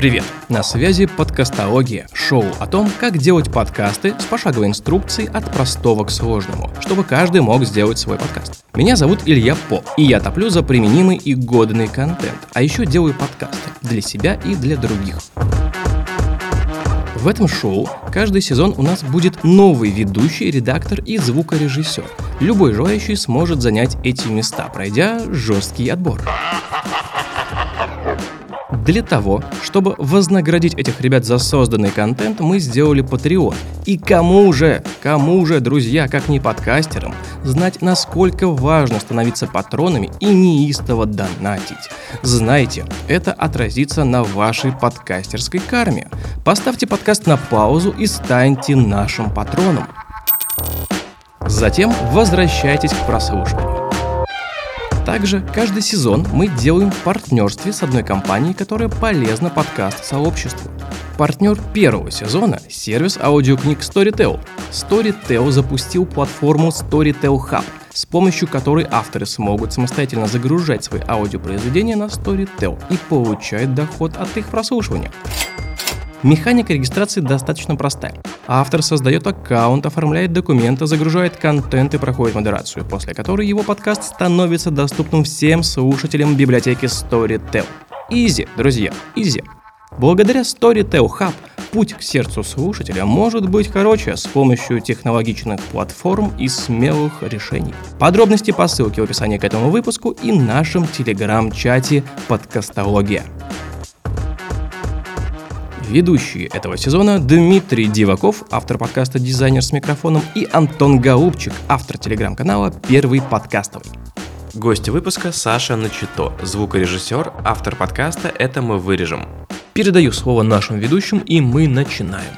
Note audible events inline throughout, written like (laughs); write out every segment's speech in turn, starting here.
Привет! На связи подкастология, шоу о том, как делать подкасты с пошаговой инструкцией от простого к сложному, чтобы каждый мог сделать свой подкаст. Меня зовут Илья По, и я топлю за применимый и годный контент, а еще делаю подкасты для себя и для других. В этом шоу каждый сезон у нас будет новый ведущий, редактор и звукорежиссер. Любой желающий сможет занять эти места, пройдя жесткий отбор. Для того, чтобы вознаградить этих ребят за созданный контент, мы сделали Patreon. И кому же, кому же, друзья, как не подкастерам, знать, насколько важно становиться патронами и неистово донатить. Знайте, это отразится на вашей подкастерской карме. Поставьте подкаст на паузу и станьте нашим патроном. Затем возвращайтесь к прослушиванию. Также каждый сезон мы делаем в партнерстве с одной компанией, которая полезна подкаст-сообществу. Партнер первого сезона – сервис аудиокниг Storytel. Storytel запустил платформу Storytel Hub, с помощью которой авторы смогут самостоятельно загружать свои аудиопроизведения на Storytel и получать доход от их прослушивания. Механика регистрации достаточно простая. Автор создает аккаунт, оформляет документы, загружает контент и проходит модерацию, после которой его подкаст становится доступным всем слушателям библиотеки Storytel. Изи, друзья, изи. Благодаря Storytel Hub путь к сердцу слушателя может быть короче с помощью технологичных платформ и смелых решений. Подробности по ссылке в описании к этому выпуску и нашем телеграм-чате «Подкастология». Ведущие этого сезона Дмитрий Диваков, автор подкаста «Дизайнер с микрофоном» и Антон Гаубчик, автор телеграм-канала «Первый подкастовый». Гости выпуска Саша Начито, звукорежиссер, автор подкаста «Это мы вырежем». Передаю слово нашим ведущим, и мы начинаем.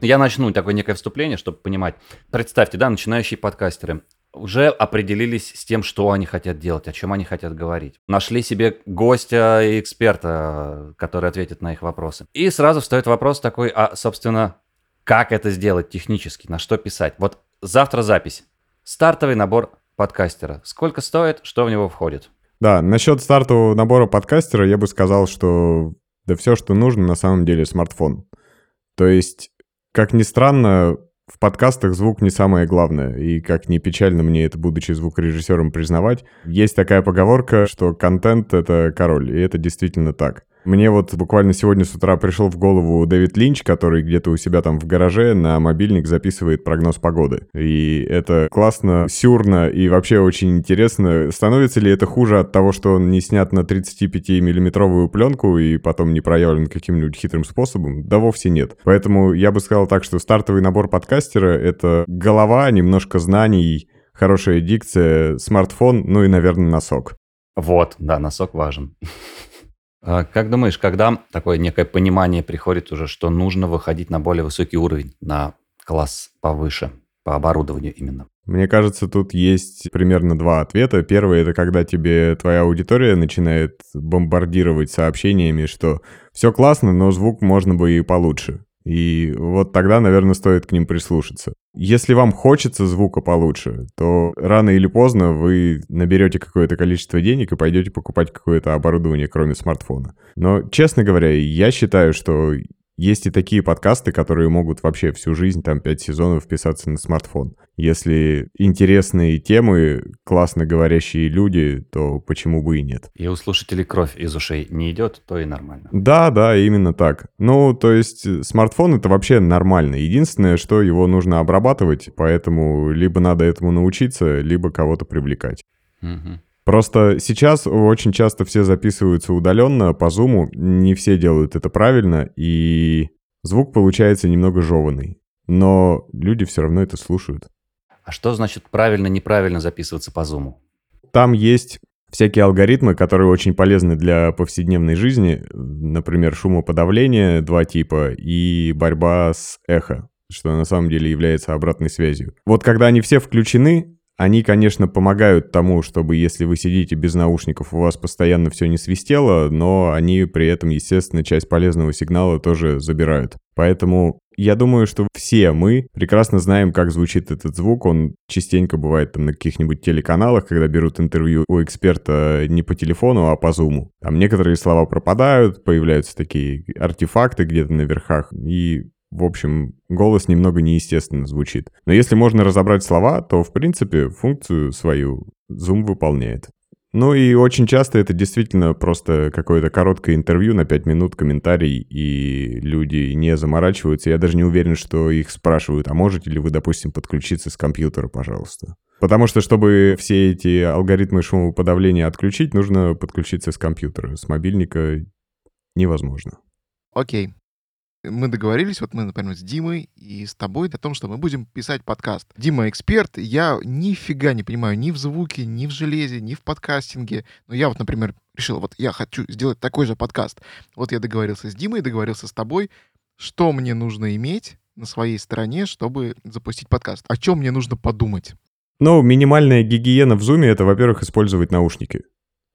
Я начну такое некое вступление, чтобы понимать. Представьте, да, начинающие подкастеры уже определились с тем, что они хотят делать, о чем они хотят говорить. Нашли себе гостя и эксперта, который ответит на их вопросы. И сразу встает вопрос такой, а, собственно, как это сделать технически, на что писать. Вот завтра запись. Стартовый набор подкастера. Сколько стоит, что в него входит? Да, насчет стартового набора подкастера я бы сказал, что да все, что нужно, на самом деле смартфон. То есть, как ни странно, в подкастах звук не самое главное, и как ни печально мне это, будучи звукорежиссером, признавать, есть такая поговорка, что контент — это король, и это действительно так. Мне вот буквально сегодня с утра пришел в голову Дэвид Линч, который где-то у себя там в гараже на мобильник записывает прогноз погоды. И это классно, сюрно и вообще очень интересно. Становится ли это хуже от того, что он не снят на 35-миллиметровую пленку и потом не проявлен каким-нибудь хитрым способом? Да вовсе нет. Поэтому я бы сказал так, что стартовый набор подкастера — это голова, немножко знаний, хорошая дикция, смартфон, ну и, наверное, носок. Вот, да, носок важен. А как думаешь, когда такое некое понимание приходит уже, что нужно выходить на более высокий уровень, на класс повыше, по оборудованию именно? Мне кажется, тут есть примерно два ответа. Первый — это когда тебе твоя аудитория начинает бомбардировать сообщениями, что все классно, но звук можно бы и получше. И вот тогда, наверное, стоит к ним прислушаться. Если вам хочется звука получше, то рано или поздно вы наберете какое-то количество денег и пойдете покупать какое-то оборудование, кроме смартфона. Но, честно говоря, я считаю, что есть и такие подкасты, которые могут вообще всю жизнь, там, пять сезонов вписаться на смартфон. Если интересные темы, классно говорящие люди, то почему бы и нет? И у слушателей кровь из ушей не идет, то и нормально. Да, да, именно так. Ну, то есть э, смартфон это вообще нормально. Единственное, что его нужно обрабатывать, поэтому либо надо этому научиться, либо кого-то привлекать. Угу. Просто сейчас очень часто все записываются удаленно по зуму, не все делают это правильно, и звук получается немного жеванный. Но люди все равно это слушают. А что значит правильно-неправильно записываться по зуму? Там есть всякие алгоритмы, которые очень полезны для повседневной жизни. Например, шумоподавление два типа и борьба с эхо, что на самом деле является обратной связью. Вот когда они все включены, Они, конечно, помогают тому, чтобы если вы сидите без наушников, у вас постоянно все не свистело, но они при этом, естественно, часть полезного сигнала тоже забирают. Поэтому я думаю, что все мы прекрасно знаем, как звучит этот звук. Он частенько бывает там на каких-нибудь телеканалах, когда берут интервью у эксперта не по телефону, а по зуму. Там некоторые слова пропадают, появляются такие артефакты где-то на верхах, и в общем, голос немного неестественно звучит. Но если можно разобрать слова, то, в принципе, функцию свою Zoom выполняет. Ну и очень часто это действительно просто какое-то короткое интервью на 5 минут, комментарий, и люди не заморачиваются. Я даже не уверен, что их спрашивают, а можете ли вы, допустим, подключиться с компьютера, пожалуйста. Потому что, чтобы все эти алгоритмы шумоподавления отключить, нужно подключиться с компьютера. С мобильника невозможно. Окей мы договорились, вот мы, например, с Димой и с тобой о том, что мы будем писать подкаст. Дима эксперт, я нифига не понимаю ни в звуке, ни в железе, ни в подкастинге. Но я вот, например, решил, вот я хочу сделать такой же подкаст. Вот я договорился с Димой, договорился с тобой, что мне нужно иметь на своей стороне, чтобы запустить подкаст. О чем мне нужно подумать? Ну, минимальная гигиена в зуме — это, во-первых, использовать наушники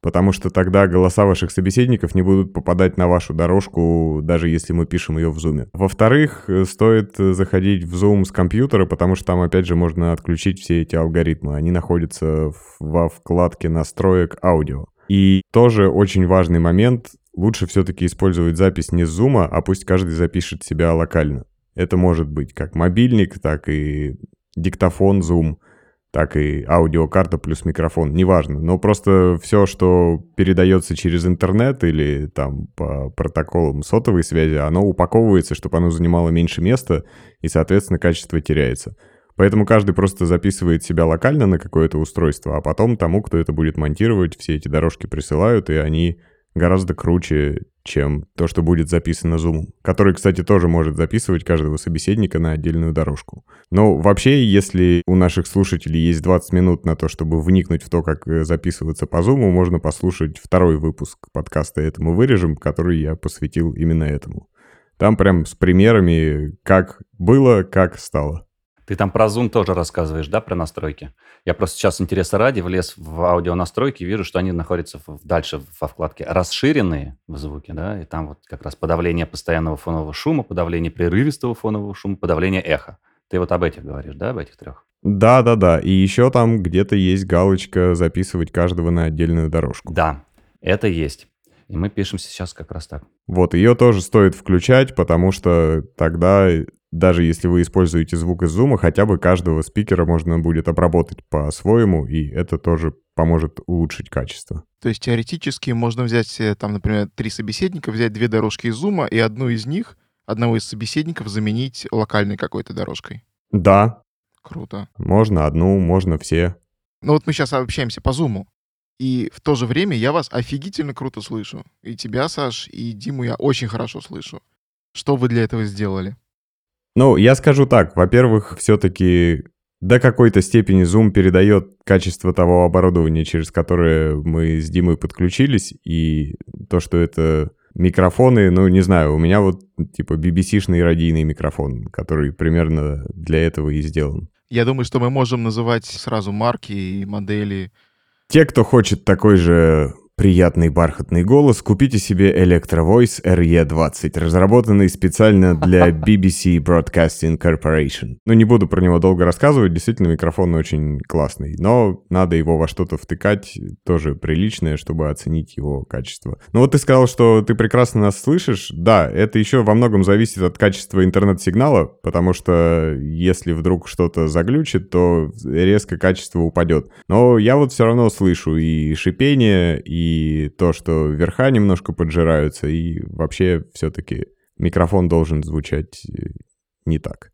потому что тогда голоса ваших собеседников не будут попадать на вашу дорожку, даже если мы пишем ее в зуме. Во-вторых, э, стоит э, заходить в Zoom с компьютера, потому что там, опять же, можно отключить все эти алгоритмы. Они находятся во вкладке настроек аудио. И тоже очень важный момент, лучше все-таки использовать запись не с Zoom, а пусть каждый запишет себя локально. Это может быть как мобильник, так и диктофон Zoom — так и аудиокарта плюс микрофон, неважно. Но просто все, что передается через интернет или там по протоколам сотовой связи, оно упаковывается, чтобы оно занимало меньше места, и, соответственно, качество теряется. Поэтому каждый просто записывает себя локально на какое-то устройство, а потом тому, кто это будет монтировать, все эти дорожки присылают, и они гораздо круче, чем то, что будет записано Zoom, который, кстати, тоже может записывать каждого собеседника на отдельную дорожку. Но вообще, если у наших слушателей есть 20 минут на то, чтобы вникнуть в то, как э, записываться по Zoom, можно послушать второй выпуск подкаста «Этому вырежем», который я посвятил именно этому. Там прям с примерами, как было, как стало. Ты там про Zoom тоже рассказываешь, да, про настройки? Я просто сейчас интереса ради влез в аудио настройки, вижу, что они находятся в, дальше во вкладке расширенные в звуке, да, и там вот как раз подавление постоянного фонового шума, подавление прерывистого фонового шума, подавление эха. Ты вот об этих говоришь, да, об этих трех? Да, да, да. И еще там где-то есть галочка записывать каждого на отдельную дорожку. Да, это есть. И мы пишем сейчас как раз так. Вот, ее тоже стоит включать, потому что тогда даже если вы используете звук из зума, хотя бы каждого спикера можно будет обработать по-своему, и это тоже поможет улучшить качество. То есть теоретически можно взять, э, там, например, три собеседника, взять две дорожки из зума, и одну из них, одного из собеседников заменить локальной какой-то дорожкой. Да. Круто. Можно одну, можно все. Ну вот мы сейчас общаемся по зуму. И в то же время я вас офигительно круто слышу. И тебя, Саш, и Диму я очень хорошо слышу. Что вы для этого сделали? Ну, я скажу так. Во-первых, все-таки до какой-то степени Zoom передает качество того оборудования, через которое мы с Димой подключились, и то, что это микрофоны, ну, не знаю, у меня вот типа BBC-шный радийный микрофон, который примерно для этого и сделан. Я думаю, что мы можем называть сразу марки и модели. Те, кто хочет такой же приятный бархатный голос, купите себе Electro Voice RE20, разработанный специально для (laughs) BBC Broadcasting Corporation. Ну, не буду про него долго рассказывать, действительно, микрофон очень классный, но надо его во что-то втыкать, тоже приличное, чтобы оценить его качество. Ну вот ты сказал, что ты прекрасно нас слышишь. Да, это еще во многом зависит от качества интернет-сигнала, потому что если вдруг что-то заглючит, то резко качество упадет. Но я вот все равно слышу и шипение, и и то, что верха немножко поджираются, и вообще все-таки микрофон должен звучать э, не так.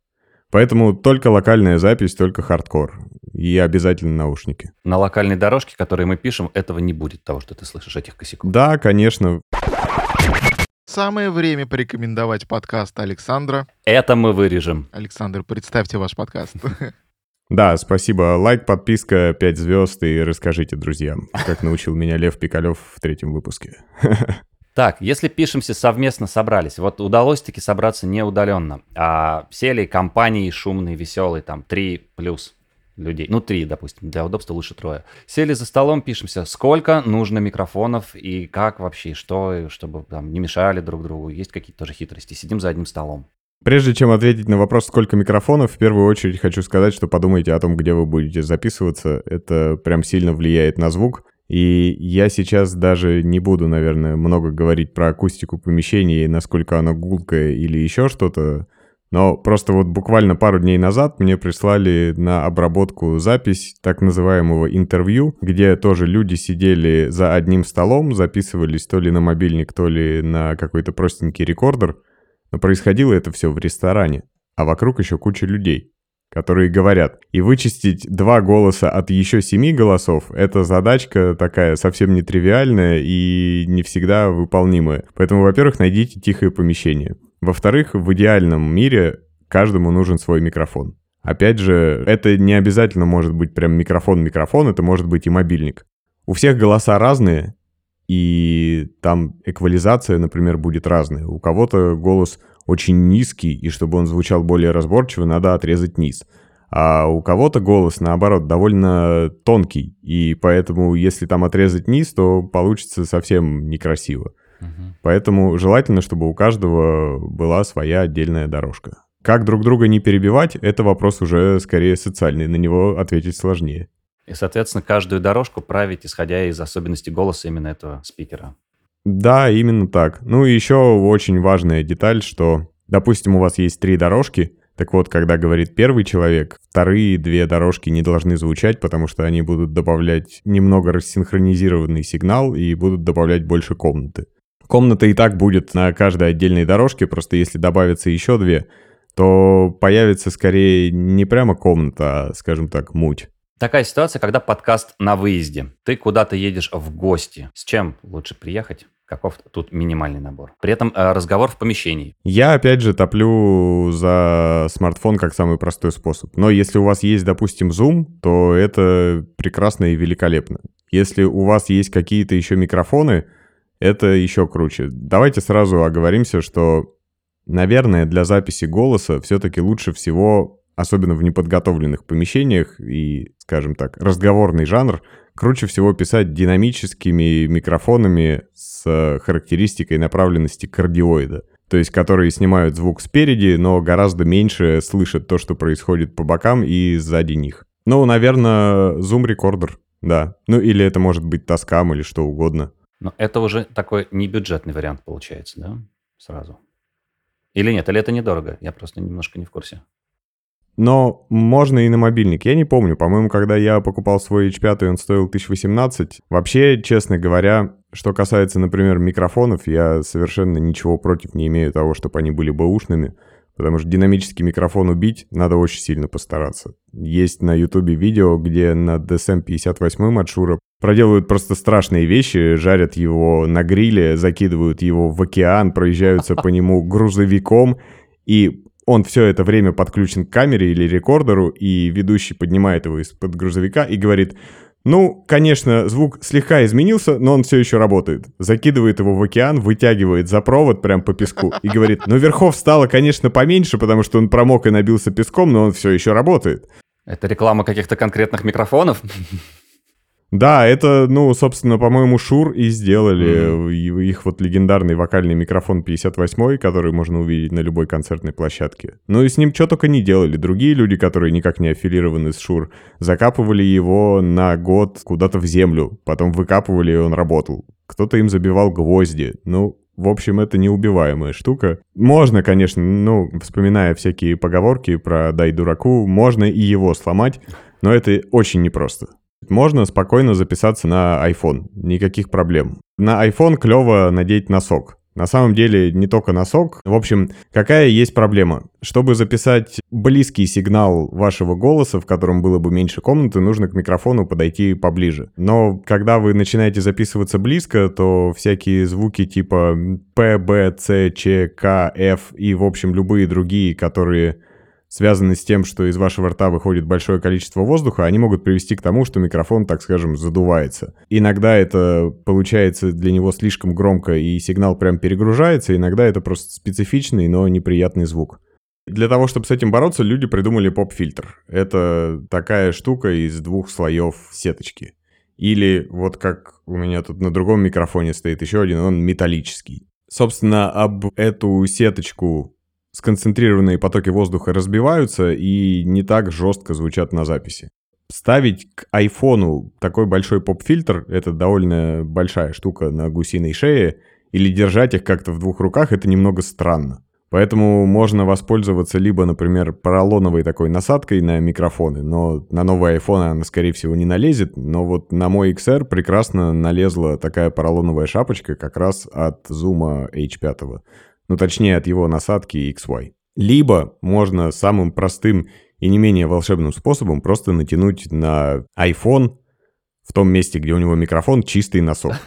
Поэтому только локальная запись, только хардкор. И обязательно наушники. На локальной дорожке, которые мы пишем, этого не будет, того, что ты слышишь, этих косяков. Да, конечно. Самое время порекомендовать подкаст Александра. Это мы вырежем. Александр, представьте ваш подкаст. (laughs) Да, спасибо. Лайк, подписка, 5 звезд и расскажите друзьям, как научил меня Лев Пикалев в третьем выпуске. (laughs) Так, если пишемся совместно собрались, вот удалось таки собраться не удаленно, а сели компании шумные, веселые, там, 3 плюс людей. Ну, три, допустим, для удобства лучше трое. Сели за столом, пишемся, сколько нужно микрофонов и как вообще, что, чтобы там не мешали друг другу. Есть какие-то тоже хитрости. Сидим за одним столом. Прежде чем ответить на вопрос, сколько микрофонов, в первую очередь хочу сказать, что подумайте о том, где вы будете записываться. Это прям сильно влияет на звук. И я сейчас даже не буду, наверное, много говорить про акустику помещения и насколько оно гулкое или еще что-то. Но просто вот буквально пару дней назад мне прислали на обработку запись так называемого интервью, где тоже люди сидели за одним столом, записывались то ли на мобильник, то ли на какой-то простенький рекордер. Но происходило это все в ресторане, а вокруг еще куча людей которые говорят. И вычистить два голоса от еще семи голосов — это задачка такая совсем нетривиальная и не всегда выполнимая. Поэтому, во-первых, найдите тихое помещение. Во-вторых, в идеальном мире каждому нужен свой микрофон. Опять же, это не обязательно может быть прям микрофон-микрофон, это может быть и мобильник. У всех голоса разные, и там эквализация, например, будет разная. У кого-то голос очень низкий, и чтобы он звучал более разборчиво, надо отрезать низ. А у кого-то голос, наоборот, довольно тонкий, и поэтому, если там отрезать низ, то получится совсем некрасиво. Угу. Поэтому желательно, чтобы у каждого была своя отдельная дорожка. Как друг друга не перебивать, это вопрос уже скорее социальный, на него ответить сложнее. И, соответственно, каждую дорожку править, исходя из особенностей голоса именно этого спикера. Да, именно так. Ну и еще очень важная деталь, что, допустим, у вас есть три дорожки, так вот, когда говорит первый человек, вторые две дорожки не должны звучать, потому что они будут добавлять немного рассинхронизированный сигнал и будут добавлять больше комнаты. Комната и так будет на каждой отдельной дорожке, просто если добавится еще две, то появится скорее не прямо комната, а, скажем так, муть. Такая ситуация, когда подкаст на выезде. Ты куда-то едешь в гости. С чем лучше приехать? Каков тут минимальный набор? При этом э, разговор в помещении. Я, опять же, топлю за смартфон как самый простой способ. Но если у вас есть, допустим, Zoom, то это прекрасно и великолепно. Если у вас есть какие-то еще микрофоны, это еще круче. Давайте сразу оговоримся, что, наверное, для записи голоса все-таки лучше всего, особенно в неподготовленных помещениях и, скажем так, разговорный жанр, круче всего писать динамическими микрофонами с характеристикой направленности кардиоида. То есть, которые снимают звук спереди, но гораздо меньше слышат то, что происходит по бокам и сзади них. Ну, наверное, зум-рекордер, да. Ну, или это может быть тоскам или что угодно. Но это уже такой небюджетный вариант получается, да? Сразу. Или нет, или это недорого? Я просто немножко не в курсе. Но можно и на мобильник. Я не помню, по-моему, когда я покупал свой H5, он стоил 1018. Вообще, честно говоря, что касается, например, микрофонов, я совершенно ничего против не имею того, чтобы они были бэушными. Потому что динамический микрофон убить надо очень сильно постараться. Есть на ютубе видео, где на DSM-58 от Шура проделывают просто страшные вещи, жарят его на гриле, закидывают его в океан, проезжаются по нему грузовиком, и он все это время подключен к камере или рекордеру, и ведущий поднимает его из-под грузовика и говорит, ну, конечно, звук слегка изменился, но он все еще работает. Закидывает его в океан, вытягивает за провод прям по песку и говорит, ну, верхов стало, конечно, поменьше, потому что он промок и набился песком, но он все еще работает. Это реклама каких-то конкретных микрофонов? Да, это, ну, собственно, по-моему, Шур и сделали. Mm-hmm. Их вот легендарный вокальный микрофон 58, который можно увидеть на любой концертной площадке. Ну и с ним что только не делали. Другие люди, которые никак не аффилированы с Шур, закапывали его на год куда-то в землю, потом выкапывали, и он работал. Кто-то им забивал гвозди. Ну, в общем, это неубиваемая штука. Можно, конечно, ну, вспоминая всякие поговорки про «дай дураку», можно и его сломать, но это очень непросто. Можно спокойно записаться на iPhone, никаких проблем. На iPhone клево надеть носок. На самом деле не только носок. В общем, какая есть проблема? Чтобы записать близкий сигнал вашего голоса, в котором было бы меньше комнаты, нужно к микрофону подойти поближе. Но когда вы начинаете записываться близко, то всякие звуки типа P, B, C, Ч, К, F и, в общем, любые другие, которые связанные с тем, что из вашего рта выходит большое количество воздуха, они могут привести к тому, что микрофон, так скажем, задувается. Иногда это получается для него слишком громко и сигнал прям перегружается, иногда это просто специфичный, но неприятный звук. Для того, чтобы с этим бороться, люди придумали поп-фильтр. Это такая штука из двух слоев сеточки. Или вот как у меня тут на другом микрофоне стоит еще один, он металлический. Собственно, об эту сеточку сконцентрированные потоки воздуха разбиваются и не так жестко звучат на записи. Ставить к айфону такой большой поп-фильтр — это довольно большая штука на гусиной шее, или держать их как-то в двух руках — это немного странно. Поэтому можно воспользоваться либо, например, поролоновой такой насадкой на микрофоны, но на новый iPhone она, скорее всего, не налезет. Но вот на мой XR прекрасно налезла такая поролоновая шапочка как раз от Zoom H5. Ну, точнее, от его насадки XY. Либо можно самым простым и не менее волшебным способом просто натянуть на iPhone в том месте, где у него микрофон, чистый носок. (laughs)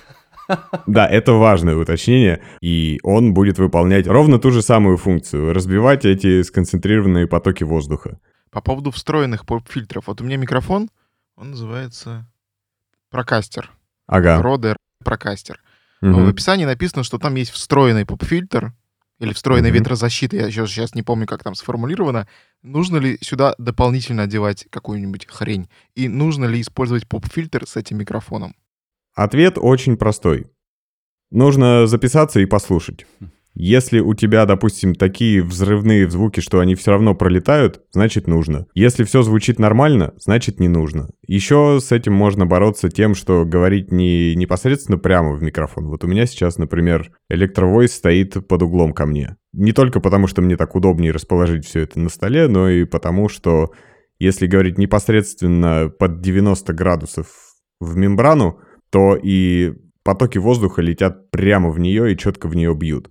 Да, это важное уточнение, и он будет выполнять ровно ту же самую функцию, разбивать эти сконцентрированные потоки воздуха. По поводу встроенных поп-фильтров. Вот у меня микрофон, он называется прокастер. Ага. Роде прокастер. Мгм. В описании написано, что там есть встроенный поп-фильтр или встроенная Мгм. ветрозащита. Я еще сейчас не помню, как там сформулировано. Нужно ли сюда дополнительно одевать какую-нибудь хрень? И нужно ли использовать поп-фильтр с этим микрофоном? Ответ очень простой. Нужно записаться и послушать. (laughs) Если у тебя, допустим, такие взрывные звуки, что они все равно пролетают, значит нужно. Если все звучит нормально, значит не нужно. Еще с этим можно бороться тем, что говорить не непосредственно прямо в микрофон. Вот у меня сейчас, например, электровойс стоит под углом ко мне. Не только потому, что мне так удобнее расположить все это на столе, но и потому, что если говорить непосредственно под 90 градусов в мембрану, то и потоки воздуха летят прямо в нее и четко в нее бьют.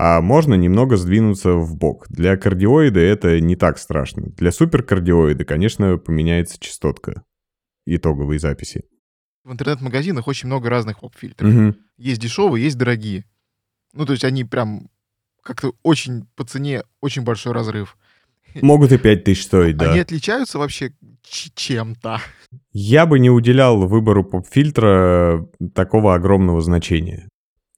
А можно немного сдвинуться в бок. Для кардиоида это не так страшно. Для суперкардиоида, конечно, поменяется частотка итоговой записи. В интернет-магазинах очень много разных поп-фильтров. Мгм. Есть дешевые, есть дорогие. Ну, то есть они прям как-то очень по цене, очень большой разрыв. Могут и 5000 стоить, да. Они отличаются вообще чем-то. Я бы не уделял выбору поп-фильтра такого огромного значения.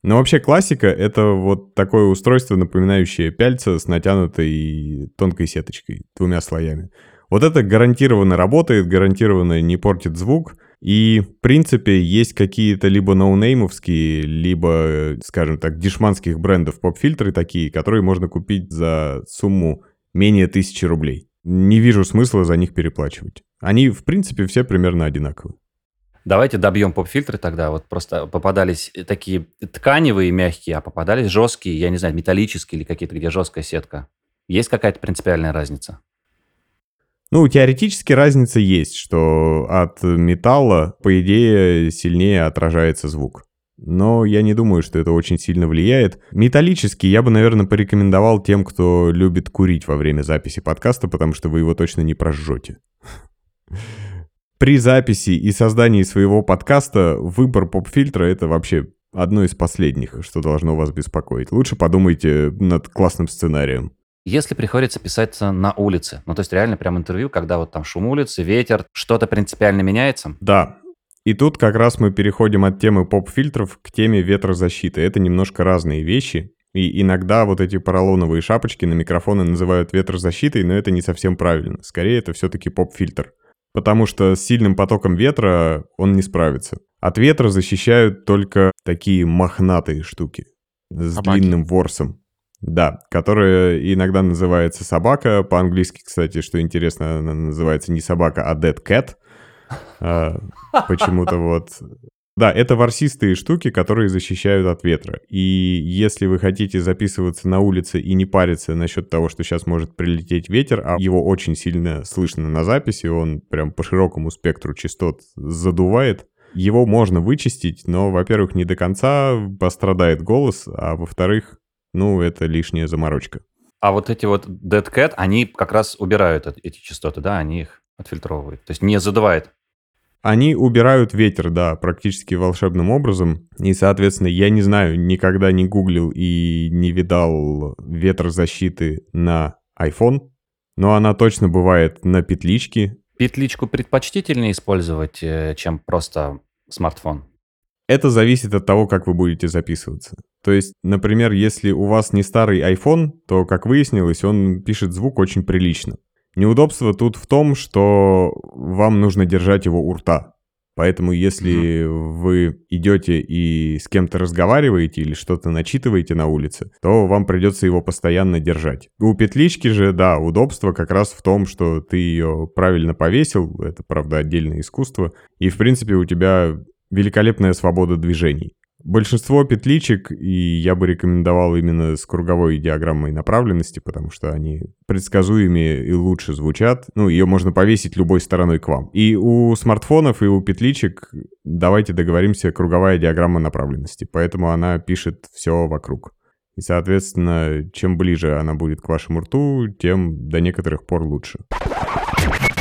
Но вообще классика — это вот такое устройство, напоминающее пяльца с натянутой тонкой сеточкой, двумя слоями. Вот это гарантированно работает, гарантированно не портит звук. И, в принципе, есть какие-то либо ноунеймовские, либо, скажем так, дешманских брендов поп-фильтры такие, которые можно купить за сумму менее тысячи рублей. Не вижу смысла за них переплачивать. Они, в принципе, все примерно одинаковые. Давайте добьем поп-фильтры тогда. Вот просто попадались такие тканевые мягкие, а попадались жесткие, я не знаю, металлические или какие-то, где жесткая сетка. Есть какая-то принципиальная разница? Ну, теоретически разница есть, что от металла, по идее, сильнее отражается звук. Но я не думаю, что это очень сильно влияет. Металлический я бы, наверное, порекомендовал тем, кто любит курить во время записи подкаста, потому что вы его точно не прожжете. (laughs) При записи и создании своего подкаста выбор поп-фильтра — это вообще одно из последних, что должно вас беспокоить. Лучше подумайте над классным сценарием. Если приходится писаться на улице, ну то есть реально прям интервью, когда вот там шум улицы, ветер, что-то принципиально меняется? Да. И тут как раз мы переходим от темы поп-фильтров к теме ветрозащиты. Это немножко разные вещи. И иногда вот эти поролоновые шапочки на микрофоны называют ветрозащитой, но это не совсем правильно. Скорее, это все-таки поп-фильтр. Потому что с сильным потоком ветра он не справится. От ветра защищают только такие мохнатые штуки с Собаки. длинным ворсом. Да, которая иногда называется собака. По-английски, кстати, что интересно, она называется не собака, а dead cat. А, Почему-то вот... Да, это ворсистые штуки, которые защищают от ветра. И если вы хотите записываться на улице и не париться насчет того, что сейчас может прилететь ветер, а его очень сильно слышно на записи, он прям по широкому спектру частот задувает, его можно вычистить, но, во-первых, не до конца пострадает голос, а во-вторых, ну, это лишняя заморочка. А вот эти вот Dead Cat, они как раз убирают эт- эти частоты, да, они их отфильтровывают. То есть не задувает. Они убирают ветер, да, практически волшебным образом. И, соответственно, я не знаю, никогда не гуглил и не видал ветрозащиты на iPhone, но она точно бывает на петличке. Петличку предпочтительнее использовать, э, чем просто смартфон. Это зависит от того, как вы будете записываться. То есть, например, если у вас не старый iPhone, то, как выяснилось, он пишет звук очень прилично. Неудобство тут в том, что вам нужно держать его у рта. Поэтому если mm-hmm. вы идете и с кем-то разговариваете или что-то начитываете на улице, то вам придется его постоянно держать. У петлички же, да, удобство как раз в том, что ты ее правильно повесил, это, правда, отдельное искусство, и, в принципе, у тебя великолепная свобода движений. Большинство петличек, и я бы рекомендовал именно с круговой диаграммой направленности, потому что они предсказуемее и лучше звучат. Ну, ее можно повесить любой стороной к вам. И у смартфонов, и у петличек давайте договоримся круговая диаграмма направленности. Поэтому она пишет все вокруг. И, соответственно, чем ближе она будет к вашему рту, тем до некоторых пор лучше.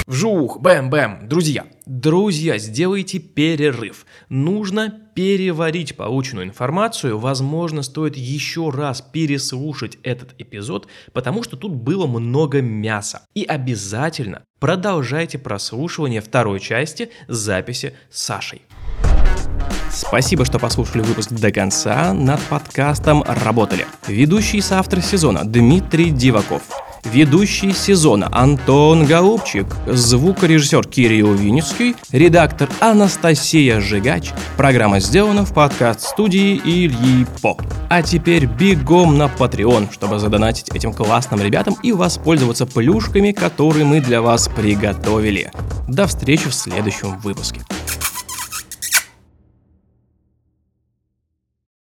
Вжух, бэм-бэм. Друзья, друзья, сделайте перерыв. Нужно переварить полученную информацию. Возможно, стоит еще раз переслушать этот эпизод, потому что тут было много мяса. И обязательно продолжайте прослушивание второй части записи с Сашей. Спасибо, что послушали выпуск до конца. Над подкастом работали ведущий соавтор сезона Дмитрий Диваков – ведущий сезона Антон Голубчик, звукорежиссер Кирилл Винницкий, редактор Анастасия Жигач. Программа сделана в подкаст-студии Ильи По. А теперь бегом на Patreon, чтобы задонатить этим классным ребятам и воспользоваться плюшками, которые мы для вас приготовили. До встречи в следующем выпуске.